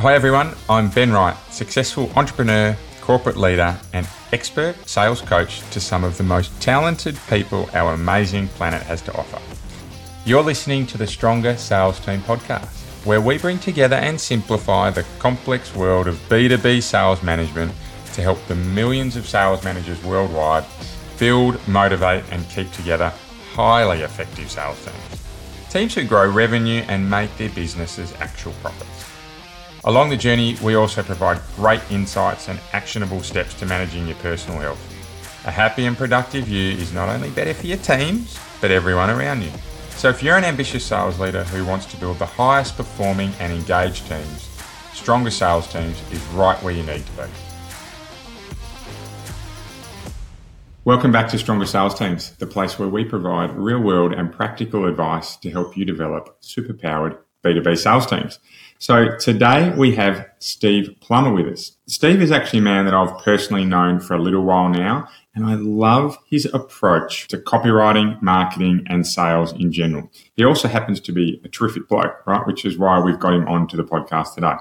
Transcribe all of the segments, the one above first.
Hi everyone, I'm Ben Wright, successful entrepreneur, corporate leader, and expert sales coach to some of the most talented people our amazing planet has to offer. You're listening to the Stronger Sales Team podcast, where we bring together and simplify the complex world of B2B sales management to help the millions of sales managers worldwide build, motivate, and keep together highly effective sales teams. Teams who grow revenue and make their businesses actual profits. Along the journey, we also provide great insights and actionable steps to managing your personal health. A happy and productive you is not only better for your teams, but everyone around you. So if you're an ambitious sales leader who wants to build the highest performing and engaged teams, Stronger Sales Teams is right where you need to be. Welcome back to Stronger Sales Teams, the place where we provide real world and practical advice to help you develop superpowered B2B sales teams. So today we have Steve Plummer with us. Steve is actually a man that I've personally known for a little while now, and I love his approach to copywriting, marketing, and sales in general. He also happens to be a terrific bloke, right? Which is why we've got him onto the podcast today.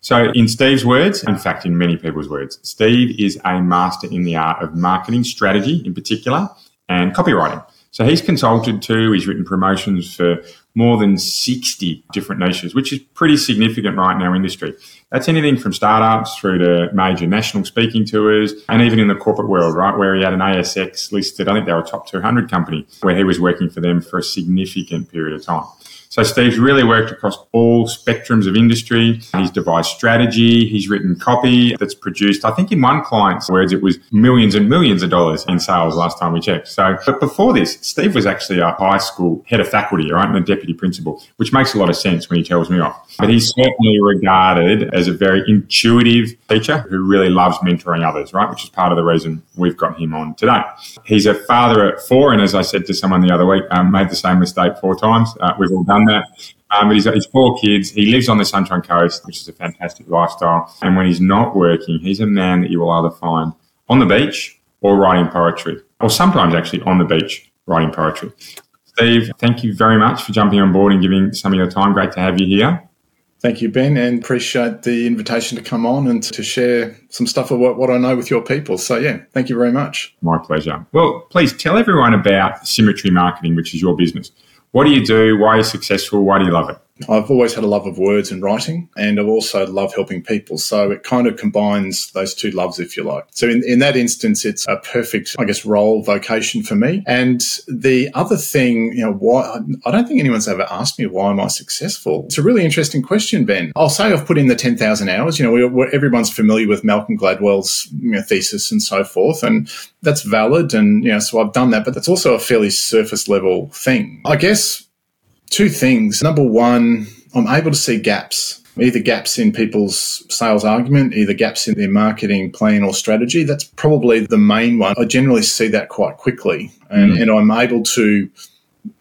So, in Steve's words, in fact, in many people's words, Steve is a master in the art of marketing strategy in particular and copywriting. So he's consulted to, he's written promotions for more than 60 different niches, which is pretty significant right in our industry. That's anything from startups through to major national speaking tours and even in the corporate world, right, where he had an ASX listed, I think they were a top 200 company, where he was working for them for a significant period of time. So Steve's really worked across all spectrums of industry. He's devised strategy. He's written copy that's produced, I think in one client's words, it was millions and millions of dollars in sales last time we checked. So, but before this, Steve was actually a high school head of faculty, right? And a deputy principal, which makes a lot of sense when he tells me off. But he's certainly regarded as a very intuitive teacher who really loves mentoring others, right? Which is part of the reason we've got him on today. He's a father at four. And as I said to someone the other week, um, made the same mistake four times. Uh, we've all done done that. Um, but he's got his four kids. He lives on the Sunshine Coast, which is a fantastic lifestyle. And when he's not working, he's a man that you will either find on the beach or writing poetry, or sometimes actually on the beach writing poetry. Steve, thank you very much for jumping on board and giving some of your time. Great to have you here. Thank you, Ben, and appreciate the invitation to come on and to share some stuff of what, what I know with your people. So, yeah, thank you very much. My pleasure. Well, please tell everyone about Symmetry Marketing, which is your business. What do you do? Why are you successful? Why do you love it? I've always had a love of words and writing, and I've also loved helping people. So it kind of combines those two loves, if you like. So in, in that instance, it's a perfect, I guess, role vocation for me. And the other thing, you know, why I don't think anyone's ever asked me why am I successful. It's a really interesting question, Ben. I'll say I've put in the ten thousand hours. You know, we everyone's familiar with Malcolm Gladwell's you know, thesis and so forth, and that's valid. And you know, so I've done that, but that's also a fairly surface level thing. I guess two things. Number one, I'm able to see gaps, either gaps in people's sales argument, either gaps in their marketing plan or strategy. That's probably the main one. I generally see that quite quickly, and, mm. and I'm able to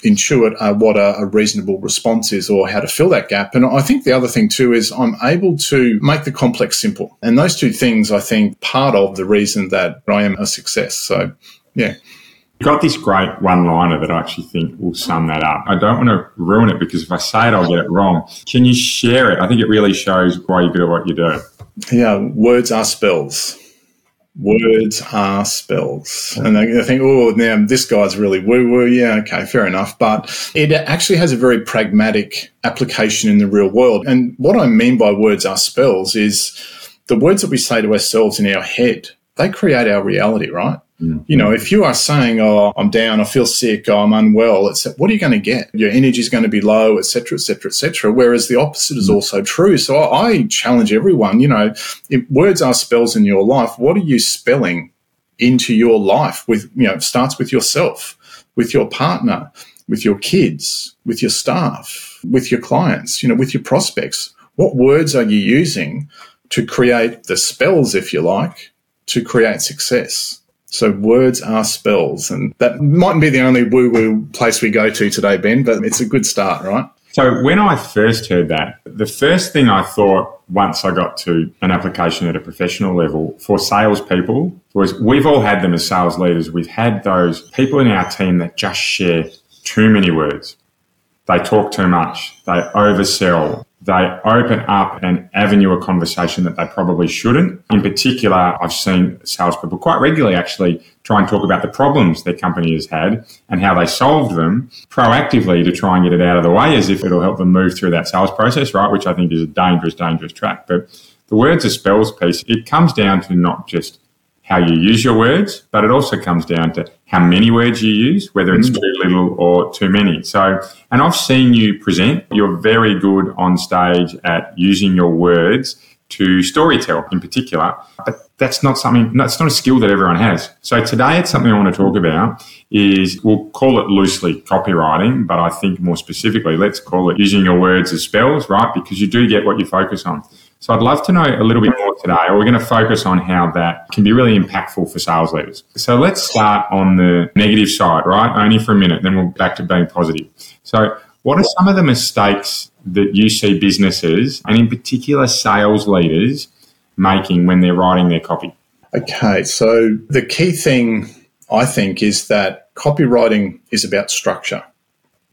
intuit uh, what a, a, reasonable response is or how to fill that gap. And I think the other thing too is I'm able to make the complex simple. And those two things, I think, part of the reason that I am a success. So, yeah. Got this great one liner that I actually think will sum that up. I don't want to ruin it because if I say it, I'll get it wrong. Can you share it? I think it really shows why you're good at what you do. Yeah, words are spells. Words are spells. And they think, oh, now this guy's really woo woo. Yeah, okay, fair enough. But it actually has a very pragmatic application in the real world. And what I mean by words are spells is the words that we say to ourselves in our head, they create our reality, right? Mm. You know, if you are saying, "Oh, I'm down, I feel sick, oh, I'm unwell," it's what are you going to get? Your energy is going to be low, etc., etc., etc. Whereas the opposite is mm. also true. So I challenge everyone. You know, if words are spells in your life, what are you spelling into your life? With you know, starts with yourself, with your partner, with your kids, with your staff, with your clients. You know, with your prospects. What words are you using to create the spells, if you like, to create success? So words are spells, and that mightn't be the only woo woo place we go to today, Ben, but it's a good start, right? So when I first heard that, the first thing I thought once I got to an application at a professional level for salespeople was we've all had them as sales leaders. We've had those people in our team that just share too many words. they talk too much, they oversell, they open up an avenue of conversation that they probably shouldn't. In particular, I've seen salespeople quite regularly actually try and talk about the problems their company has had and how they solved them proactively to try and get it out of the way as if it'll help them move through that sales process, right? Which I think is a dangerous, dangerous track. But the words are spells piece, it comes down to not just how you use your words, but it also comes down to how many words you use, whether it's mm. too little or too many. So, and I've seen you present. You're very good on stage at using your words to storytell in particular, but that's not something, that's not a skill that everyone has. So today it's something I want to talk about is we'll call it loosely copywriting, but I think more specifically, let's call it using your words as spells, right? Because you do get what you focus on. So I'd love to know a little bit more today. We're going to focus on how that can be really impactful for sales leaders. So let's start on the negative side, right? Only for a minute, then we'll back to being positive. So what are some of the mistakes that you see businesses and in particular sales leaders making when they're writing their copy? Okay, so the key thing I think is that copywriting is about structure.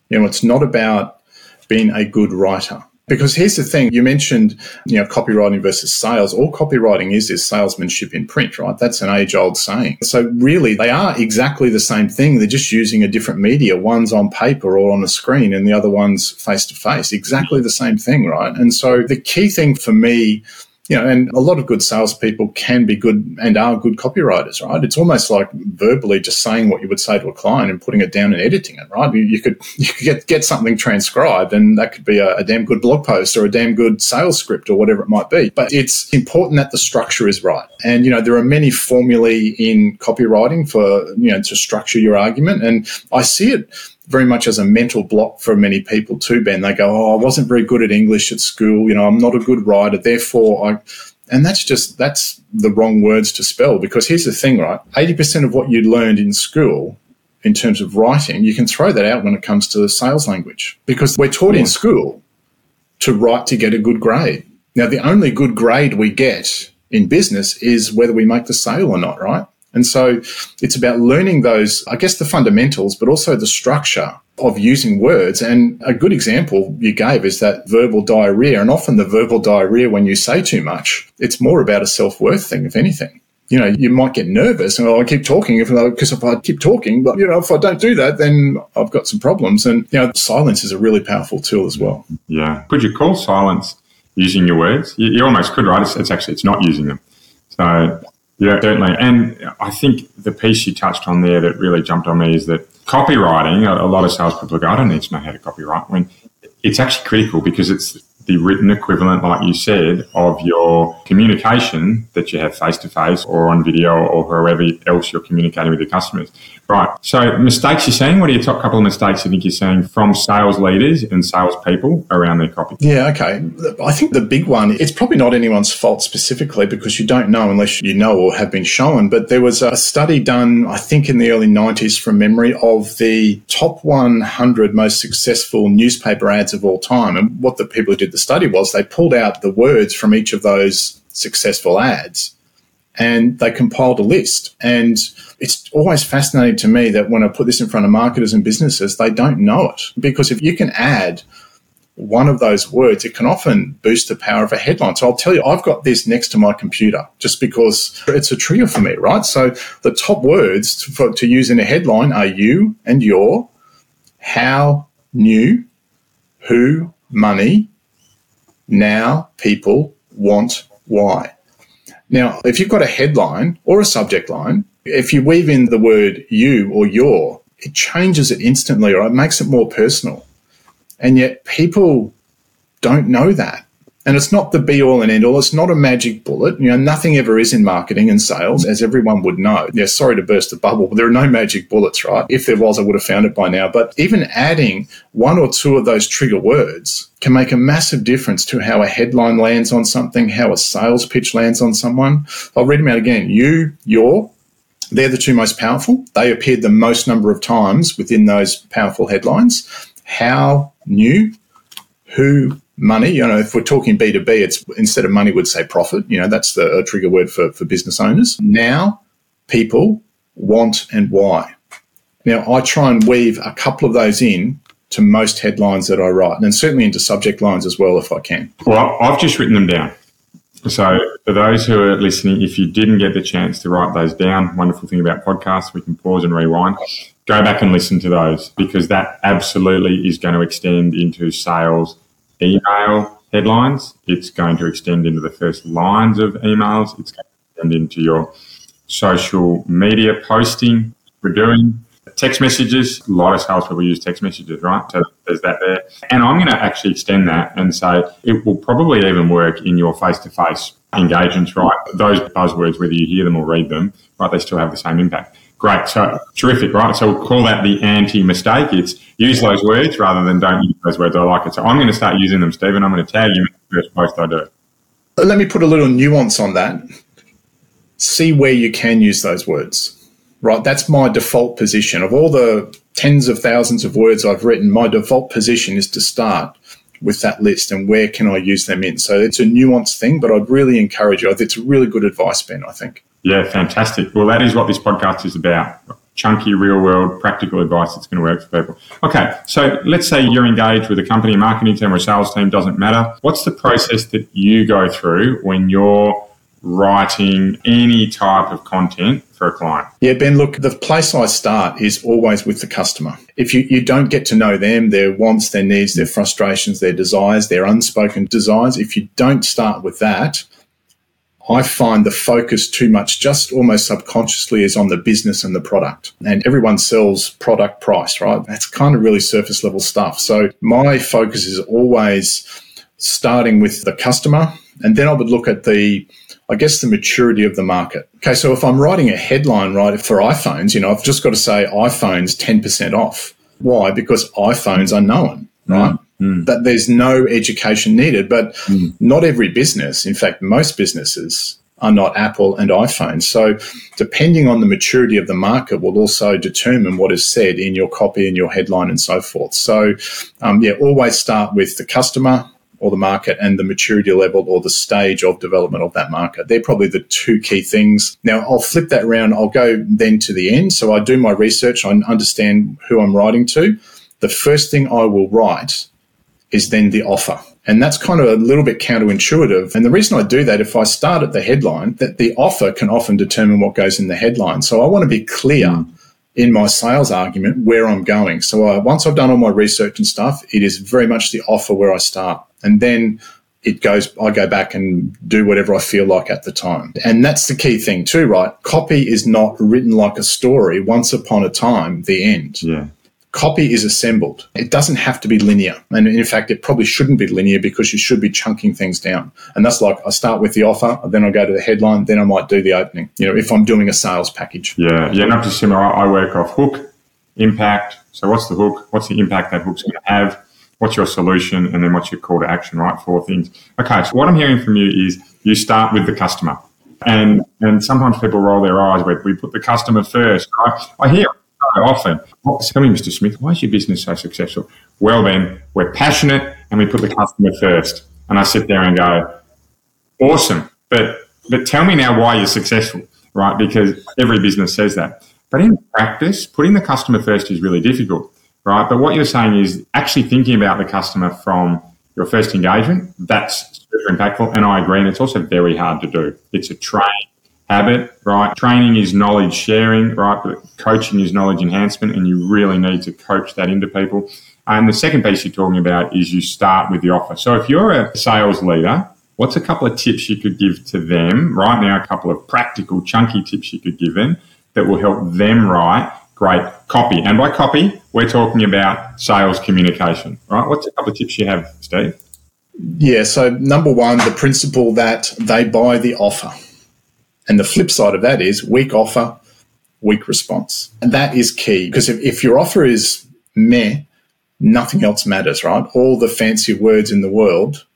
You know, it's not about being a good writer. Because here's the thing, you mentioned, you know, copywriting versus sales. All copywriting is is salesmanship in print, right? That's an age old saying. So really they are exactly the same thing. They're just using a different media. One's on paper or on a screen and the other one's face to face. Exactly the same thing, right? And so the key thing for me you know, and a lot of good salespeople can be good and are good copywriters, right? It's almost like verbally just saying what you would say to a client and putting it down and editing it, right? You, you could you could get, get something transcribed, and that could be a, a, damn good blog post or a damn good sales script or whatever it might be. But it's important that the structure is right. And you know, there are many formulae in copywriting for you know to structure your argument, and I see it very much as a mental block for many people too, Ben. They go, Oh, I wasn't very good at English at school. You know, I'm not a good writer. Therefore, I, and that's just, that's the wrong words to spell because here's the thing, right? 80% of what you learned in school in terms of writing, you can throw that out when it comes to sales language because we're taught yeah. in school to write to get a good grade. Now, the only good grade we get in business is whether we make the sale or not, right? And so it's about learning those, I guess, the fundamentals, but also the structure of using words. And a good example you gave is that verbal diarrhea. And often the verbal diarrhea, when you say too much, it's more about a self worth thing, if anything. You know, you might get nervous and oh, I keep talking if because if I keep talking, but you know, if I don't do that, then I've got some problems. And you know, silence is a really powerful tool as well. Yeah. Could you call silence using your words? You, you almost could, right? It's, it's actually it's not using them. So yeah, certainly. And I think the piece you touched on there that really jumped on me is that copywriting, a, lot of salespeople go, I don't need to know how to copywrite. When it's actually critical because it's the written equivalent, like you said, of your communication that you have face to face or on video or however else you're communicating with your customers. Right. So mistakes you're seeing, what are your top couple of mistakes you think you're seeing from sales leaders and salespeople around their copy? Yeah, okay. I think the big one, it's probably not anyone's fault specifically because you don't know unless you know or have been shown. But there was a study done, I think in the early 90s from memory, of the top 100 most successful newspaper ads of all time. And what the people who did the study was they pulled out the words from each of those successful ads and they compiled a list. And it's always fascinating to me that when I put this in front of marketers and businesses, they don't know it. Because if you can add one of those words, it can often boost the power of a headline. So I'll tell you, I've got this next to my computer just because it's a trigger for me, right? So the top words to, for, to use in a headline are you and your, how, new, who, money, now, people, want, why. Now, if you've got a headline or a subject line, if you weave in the word you or your, it changes it instantly or it makes it more personal. And yet people don't know that. And it's not the be all and end all. It's not a magic bullet. You know, nothing ever is in marketing and sales, as everyone would know. Yeah, sorry to burst the bubble, but there are no magic bullets, right? If there was, I would have found it by now. But even adding one or two of those trigger words can make a massive difference to how a headline lands on something, how a sales pitch lands on someone. I'll read them out again. You, your, they're the two most powerful. They appeared the most number of times within those powerful headlines. How, new, who, money. You know, if we're talking B2B, it's instead of money, we'd say profit. You know, that's the trigger word for, for business owners. Now, people want and why. Now, I try and weave a couple of those in to most headlines that I write, and certainly into subject lines as well if I can. Well, I've just written them down. So, for those who are listening, if you didn't get the chance to write those down, wonderful thing about podcasts, we can pause and rewind. Go back and listen to those because that absolutely is going to extend into sales email headlines. It's going to extend into the first lines of emails. It's going to extend into your social media posting we're doing. Text messages, a lot of salespeople use text messages, right? So there's that there. And I'm going to actually extend that and say it will probably even work in your face to face engagements, right? Those buzzwords, whether you hear them or read them, right, they still have the same impact. Great. So terrific, right? So we'll call that the anti mistake. It's use those words rather than don't use those words. I like it. So I'm going to start using them, Stephen. I'm going to tag you in the first post I do. Let me put a little nuance on that. See where you can use those words right? That's my default position. Of all the tens of thousands of words I've written, my default position is to start with that list and where can I use them in. So it's a nuanced thing, but I'd really encourage you. It's really good advice, Ben, I think. Yeah, fantastic. Well, that is what this podcast is about. Chunky, real world, practical advice that's going to work for people. Okay, so let's say you're engaged with a company, a marketing team, or a sales team, doesn't matter. What's the process that you go through when you're writing any type of content for a client? Yeah, Ben, look, the place I start is always with the customer. If you, you don't get to know them, their wants, their needs, their frustrations, their desires, their unspoken desires, if you don't start with that, I find the focus too much, just almost subconsciously, is on the business and the product. And everyone sells product price, right? That's kind of really surface level stuff. So my focus is always starting with the customer. And then I would look at the I guess the maturity of the market. Okay, so if I'm writing a headline right for iPhones, you know, I've just got to say iPhones 10% off. Why? Because iPhones are known, right? Mm. That there's no education needed, but mm. not every business, in fact, most businesses are not Apple and iPhone. So, depending on the maturity of the market, will also determine what is said in your copy and your headline and so forth. So, um, yeah, always start with the customer, or the market and the maturity level or the stage of development of that market. They're probably the two key things. Now, I'll flip that around. I'll go then to the end. So I do my research, I understand who I'm writing to. The first thing I will write is then the offer. And that's kind of a little bit counterintuitive. And the reason I do that, if I start at the headline, that the offer can often determine what goes in the headline. So I want to be clear. Mm in my sales argument where I'm going. So uh, once I've done all my research and stuff, it is very much the offer where I start. And then it goes, I go back and do whatever I feel like at the time. And that's the key thing too, right? Copy is not written like a story, once upon a time, the end. Yeah copy is assembled. It doesn't have to be linear. And in fact, it probably shouldn't be linear because you should be chunking things down. And that's like I start with the offer, then I go to the headline, then I might do the opening, you know, if I'm doing a sales package. Yeah. Yeah. Not dissimilar. I work off hook, impact. So what's the hook? What's the impact that hook's going to have? What's your solution? And then what's your call to action, right? Four things. Okay. So what I'm hearing from you is you start with the customer. And, and sometimes people roll their eyes we put the customer first. I hear so often, oh, tell me, Mr. Smith, why is your business so successful? Well, then, we're passionate and we put the customer first. And I sit there and go, awesome. But, but tell me now why you're successful, right? Because every business says that. But in practice, putting the customer first is really difficult, right? But what you're saying is actually thinking about the customer from your first engagement, that's super impactful. And I agree. And it's also very hard to do. It's a train habit, right? Training is knowledge sharing, right? But coaching is knowledge enhancement, and you really need to coach that into people. And the second piece you're talking about is you start with the offer. So if you're a sales leader, what's a couple of tips you could give to them right now? A couple of practical, chunky tips you could give them that will help them write great copy. And by copy, we're talking about sales communication, right? What's a couple of tips you have, Steve? Yeah. So number one, the principle that they buy the offer. And the flip side of that is weak offer, weak response. And that is key because if, if your offer is meh, nothing else matters, right? All the fancy words in the world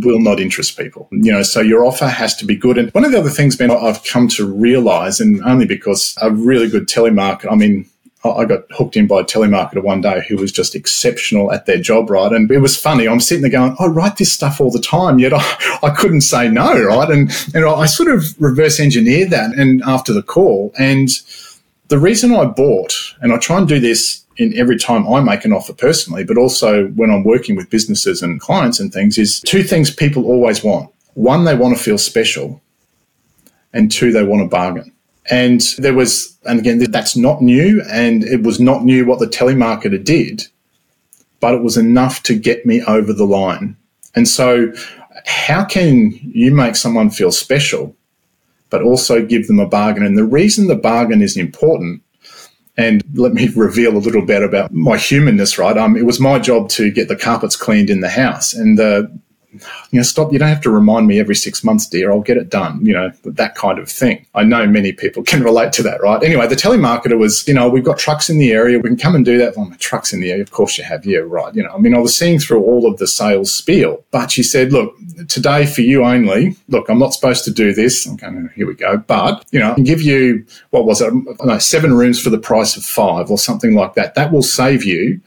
will not interest people. You know, so your offer has to be good. And one of the other things, Ben, I've come to realize, and only because a really good telemarketer, I mean, I got hooked in by a telemarketer one day who was just exceptional at their job, right? And it was funny. I'm sitting there going, I write this stuff all the time, yet I, I couldn't say no, right? And, and I sort of reverse engineered that and after the call. And the reason I bought, and I try and do this in every time I make an offer personally, but also when I'm working with businesses and clients and things, is two things people always want. One, they want to feel special, and two, they want a bargain. And there was, and again, that's not new, and it was not new what the telemarketer did, but it was enough to get me over the line. And so, how can you make someone feel special, but also give them a bargain? And the reason the bargain is important and let me reveal a little bit about my humanness, right? Um, it was my job to get the carpets cleaned in the house. And uh, you know, stop, you don't have to remind me every six months, dear, I'll get it done, you know, that kind of thing. I know many people can relate to that, right? Anyway, the telemarketer was, you know, we've got trucks in the area, we can come and do that. Well, my trucks in the area, of course you have, yeah, right. You know, I mean, I was seeing through all of the sales spiel, but she said, look, today for you only, look, I'm not supposed to do this. Okay, oh, here we go. But, you know, I can give you, what was it, know, seven rooms for the price of five or something like that. That will save you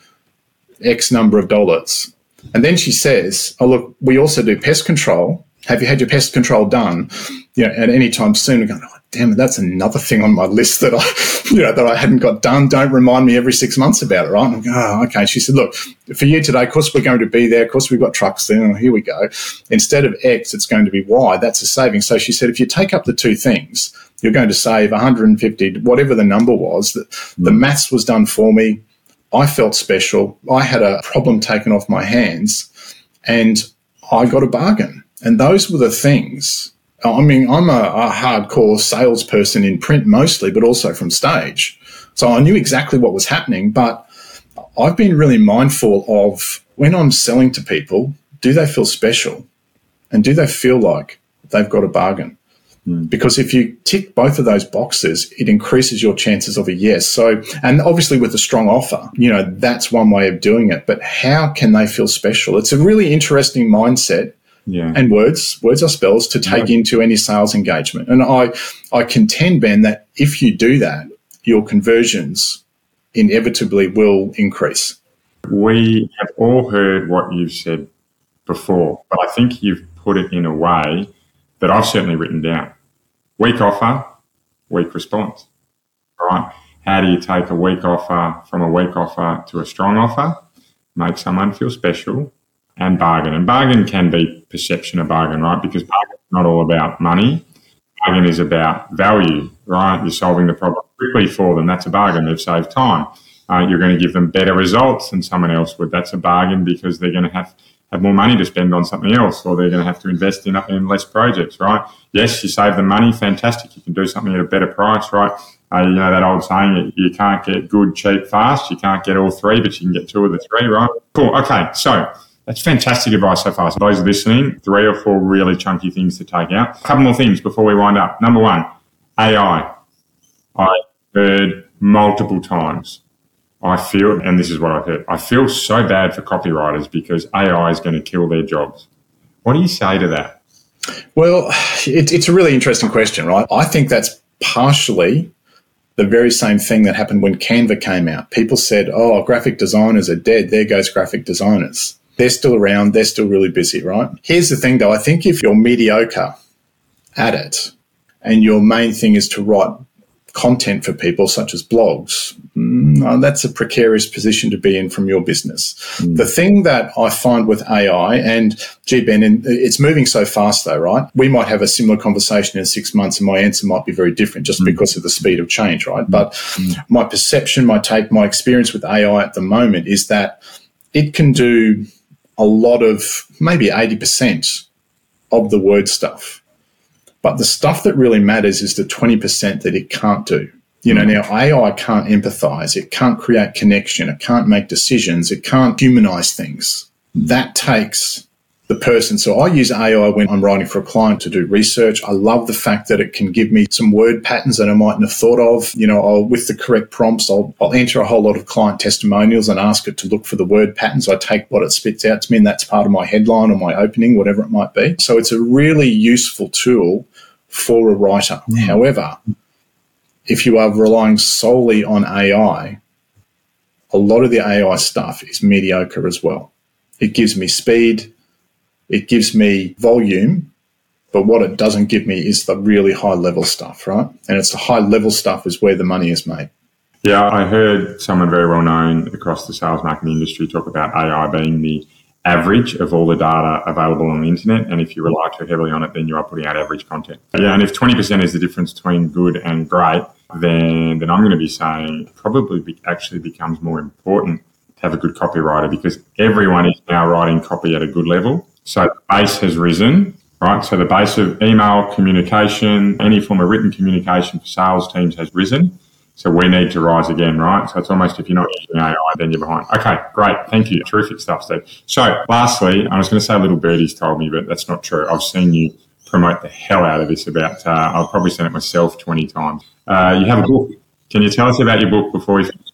X number of dollars and then she says, "Oh look, we also do pest control. Have you had your pest control done? You know, at any time soon?" We're going, oh, damn it, that's another thing on my list that I, you know, that I hadn't got done. Don't remind me every six months about it, right? I'm going, oh, okay. She said, look, for you today, of course we're going to be there. Of course we've got trucks there. Oh, here we go. Instead of X, it's going to be Y. That's a saving. So she said, if you take up the two things, you're going to save 150, whatever the number was. The, the mm. maths was done for me. I felt special. I had a problem taken off my hands and I got a bargain. And those were the things. I mean, I'm a, a hardcore salesperson in print mostly, but also from stage. So I knew exactly what was happening, but I've been really mindful of when I'm selling to people, do they feel special? And do they feel like they've got a bargain? Because if you tick both of those boxes, it increases your chances of a yes. So, and obviously with a strong offer, you know, that's one way of doing it. But how can they feel special? It's a really interesting mindset. Yeah. And words, words are spells to take yeah. into any sales engagement. And I, I contend, Ben, that if you do that, your conversions inevitably will increase. We have all heard what you've said before, but I think you've put it in a way that I've certainly written down. Weak offer, weak response. Right? How do you take a weak offer from a weak offer to a strong offer? Make someone feel special and bargain. And bargain can be perception of bargain, right? Because bargain is not all about money. Bargain is about value, right? You're solving the problem quickly for them. That's a bargain. They've saved time. Uh, you're going to give them better results than someone else would. That's a bargain because they're going to have have more money to spend on something else, or they're going to have to invest in, in less projects, right? Yes, you save the money, fantastic. You can do something at a better price, right? Uh, you know that old saying, you can't get good, cheap, fast. You can't get all three, but you can get two of the three, right? Cool. Okay, so that's fantastic advice so far. So those listening, three or four really chunky things to take out. A couple more things before we wind up. Number one, AI. I heard multiple times I feel, and this is what I've heard, I feel so bad for copywriters because AI is going to kill their jobs. What do you say to that? Well, it, it's a really interesting question, right? I think that's partially the very same thing that happened when Canva came out. People said, oh, graphic designers are dead. There goes graphic designers. They're still around. They're still really busy, right? Here's the thing, though. I think if you're mediocre at it and your main thing is to write content for people, such as blogs, mm, that's a precarious position to be in from your business. Mm. The thing that I find with AI, and gee, Ben, and it's moving so fast though, right? We might have a similar conversation in six months and my answer might be very different just mm. because of the speed of change, right? But mm. my perception, my take, my experience with AI at the moment is that it can do a lot of maybe 80% of the word stuff but the stuff that really matters is the 20% that it can't do. You know, mm. now AI can't empathize, it can't create connection, it can't make decisions, it can't humanize things. That takes the person. So I use AI when I'm writing for a client to do research. I love the fact that it can give me some word patterns that I mightn't have thought of. You know, I'll, with the correct prompts, I'll, I'll enter a whole lot of client testimonials and ask it to look for the word patterns. I take what it spits out to me and that's part of my headline or my opening, whatever it might be. So it's a really useful tool for a writer. Mm. However, if you are relying solely on AI, a lot of the AI stuff is mediocre as well. It gives me speed, it gives me volume, but what it doesn't give me is the really high level stuff, right? And it's the high level stuff is where the money is made. Yeah, I heard someone very well known across the sales marketing industry talk about AI being the average of all the data available on the internet. And if you rely too heavily on it, then you are putting out average content. Yeah, and if 20% is the difference between good and great, then, then I'm going to be saying probably be, actually becomes more important to have a good copywriter because everyone is now writing copy at a good level. So the base has risen, right? So the base of email communication, any form of written communication for sales teams has risen. So we need to rise again, right? So it's almost if you're not using AI, then you're behind. Okay, great. Thank you. Terrific stuff, Steve. So lastly, I was going to say little birdies told me, but that's not true. I've seen you promote the hell out of this about, uh, I'll probably send it myself 20 times. Uh, you have a book. Can you tell us about your book before we finish?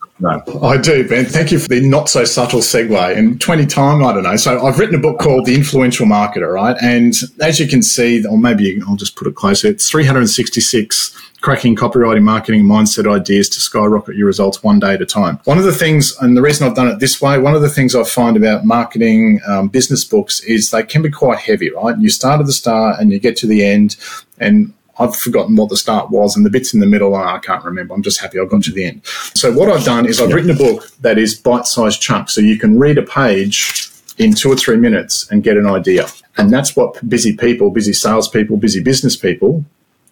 I do, Ben. Thank you for the not so subtle segue. In 20 time, I don't know. So I've written a book called The Influential Marketer, right? And as you can see, or maybe I'll just put it closer, it's 366 cracking copywriting, marketing, mindset ideas to skyrocket your results one day at a time. One of the things, and the reason I've done it this way, one of the things I find about marketing um, business books is they can be quite heavy, right? You start at the start and you get to the end, and I've forgotten what the start was, and the bits in the middle, I can't remember. I'm just happy I got to the end. So what I've done is I've written a book that is bite-sized chunks, so you can read a page in two or three minutes and get an idea. And that's what busy people, busy salespeople, busy business people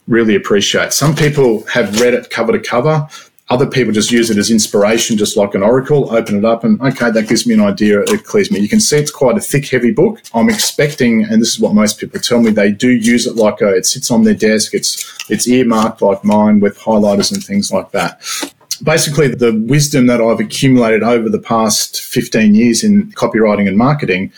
really appreciate. Some people have read it cover to cover. Other people just use it as inspiration, just like an oracle, open it up and, okay, that gives me an idea. It clears me. You can see it's quite a thick, heavy book. I'm expecting, and this is what most people tell me, they do use it like a, it sits on their desk. It's, it's earmarked like mine with highlighters and things like that basically the wisdom that I've accumulated over the past 15 years in copywriting and marketing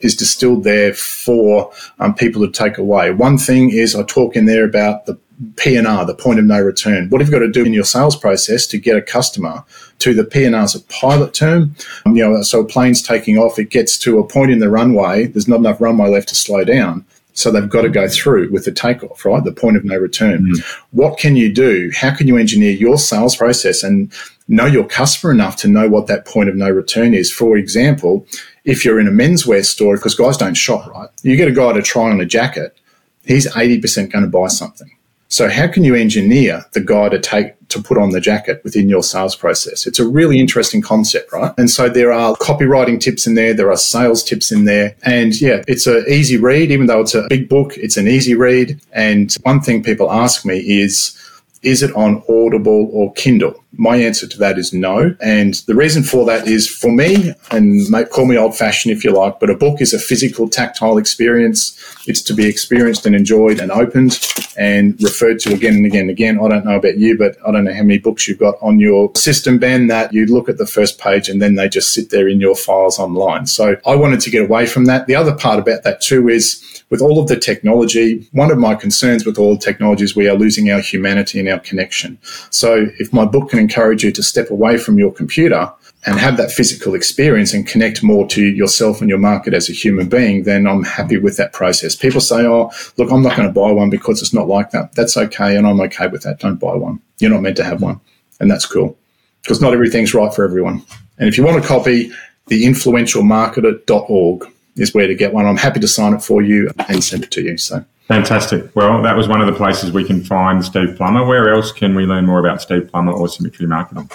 is distilled there for um, people to take away. One thing is I talk in there about the PNR, the point of no return. What have you got to do in your sales process to get a customer to the PNR is a pilot term. Um, you know, so a plane's taking off, it gets to a point in the runway, there's not enough runway left to slow down. So they've got to go through with the takeoff, right? The point of no return. Mm. What can you do? How can you engineer your sales process and know your customer enough to know what that point of no return is? For example, if you're in a menswear store, because guys don't shop, right? You get a guy to try on a jacket, he's 80% going to buy something. So how can you engineer the guy to take to put on the jacket within your sales process? It's a really interesting concept, right? And so there are copywriting tips in there, there are sales tips in there, and yeah, it's an easy read. Even though it's a big book, it's an easy read. And one thing people ask me is, is it on Audible or Kindle? My answer to that is no. And the reason for that is for me, and call me old fashioned if you like, but a book is a physical, tactile experience. It's to be experienced and enjoyed and opened and referred to again and again and again. I don't know about you, but I don't know how many books you've got on your system, Ben, that you look at the first page and then they just sit there in your files online. So I wanted to get away from that. The other part about that too is with all of the technology, one of my concerns with all the technology is we are losing our humanity and our connection. So if my book can encourage you to step away from your computer and have that physical experience and connect more to yourself and your market as a human being, then I'm happy with that process. People say, oh, look, I'm not going to buy one because it's not like that. That's okay. And I'm okay with that. Don't buy one. You're not meant to have one. And that's cool because not everything's right for everyone. And if you want a copy, the theinfluentialmarketer.org is where to get one. I'm happy to sign it for you and send it to you. So fantastic. Well, that was one of the places we can find Steve Plummer. Where else can we learn more about Steve Plummer or Symmetry Marketing?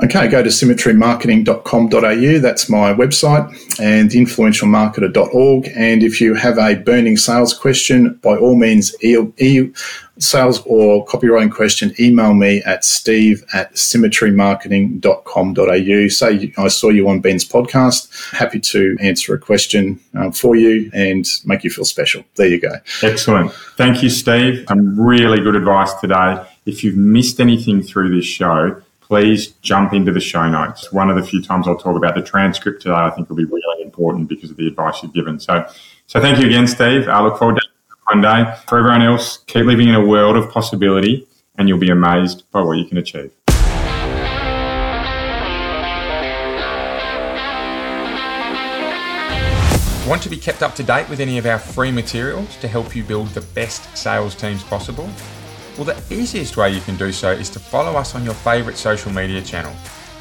Okay, go to symmetrymarketing.com.au. That's my website and influentialmarketer.org. And if you have a burning sales question, by all means, e- e- sales or copywriting question, email me at steve at symmetrymarketing.com.au. Say I saw you on Ben's podcast. Happy to answer a question uh, for you and make you feel special. There you go. Excellent. Thank you, Steve. Some really good advice today. If you've missed anything through this show, please jump into the show notes. One of the few times I'll talk about the transcript today, I think will be really important because of the advice you've given. So, so thank you again, Steve. I look forward to one day. For everyone else, keep living in a world of possibility and you'll be amazed by what you can achieve. Want to be kept up to date with any of our free materials to help you build the best sales teams possible? Well, the easiest way you can do so is to follow us on your favourite social media channel.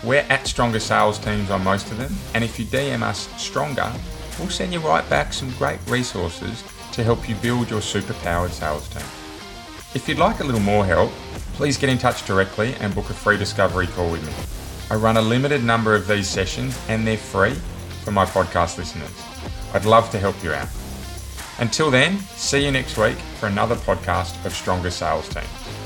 We're at Stronger Sales Teams on most of them, and if you DM us Stronger, we'll send you right back some great resources to help you build your superpowered sales team. If you'd like a little more help, please get in touch directly and book a free discovery call with me. I run a limited number of these sessions and they're free for my podcast listeners. I'd love to help you out. Until then, see you next week for another podcast of Stronger Sales Teams.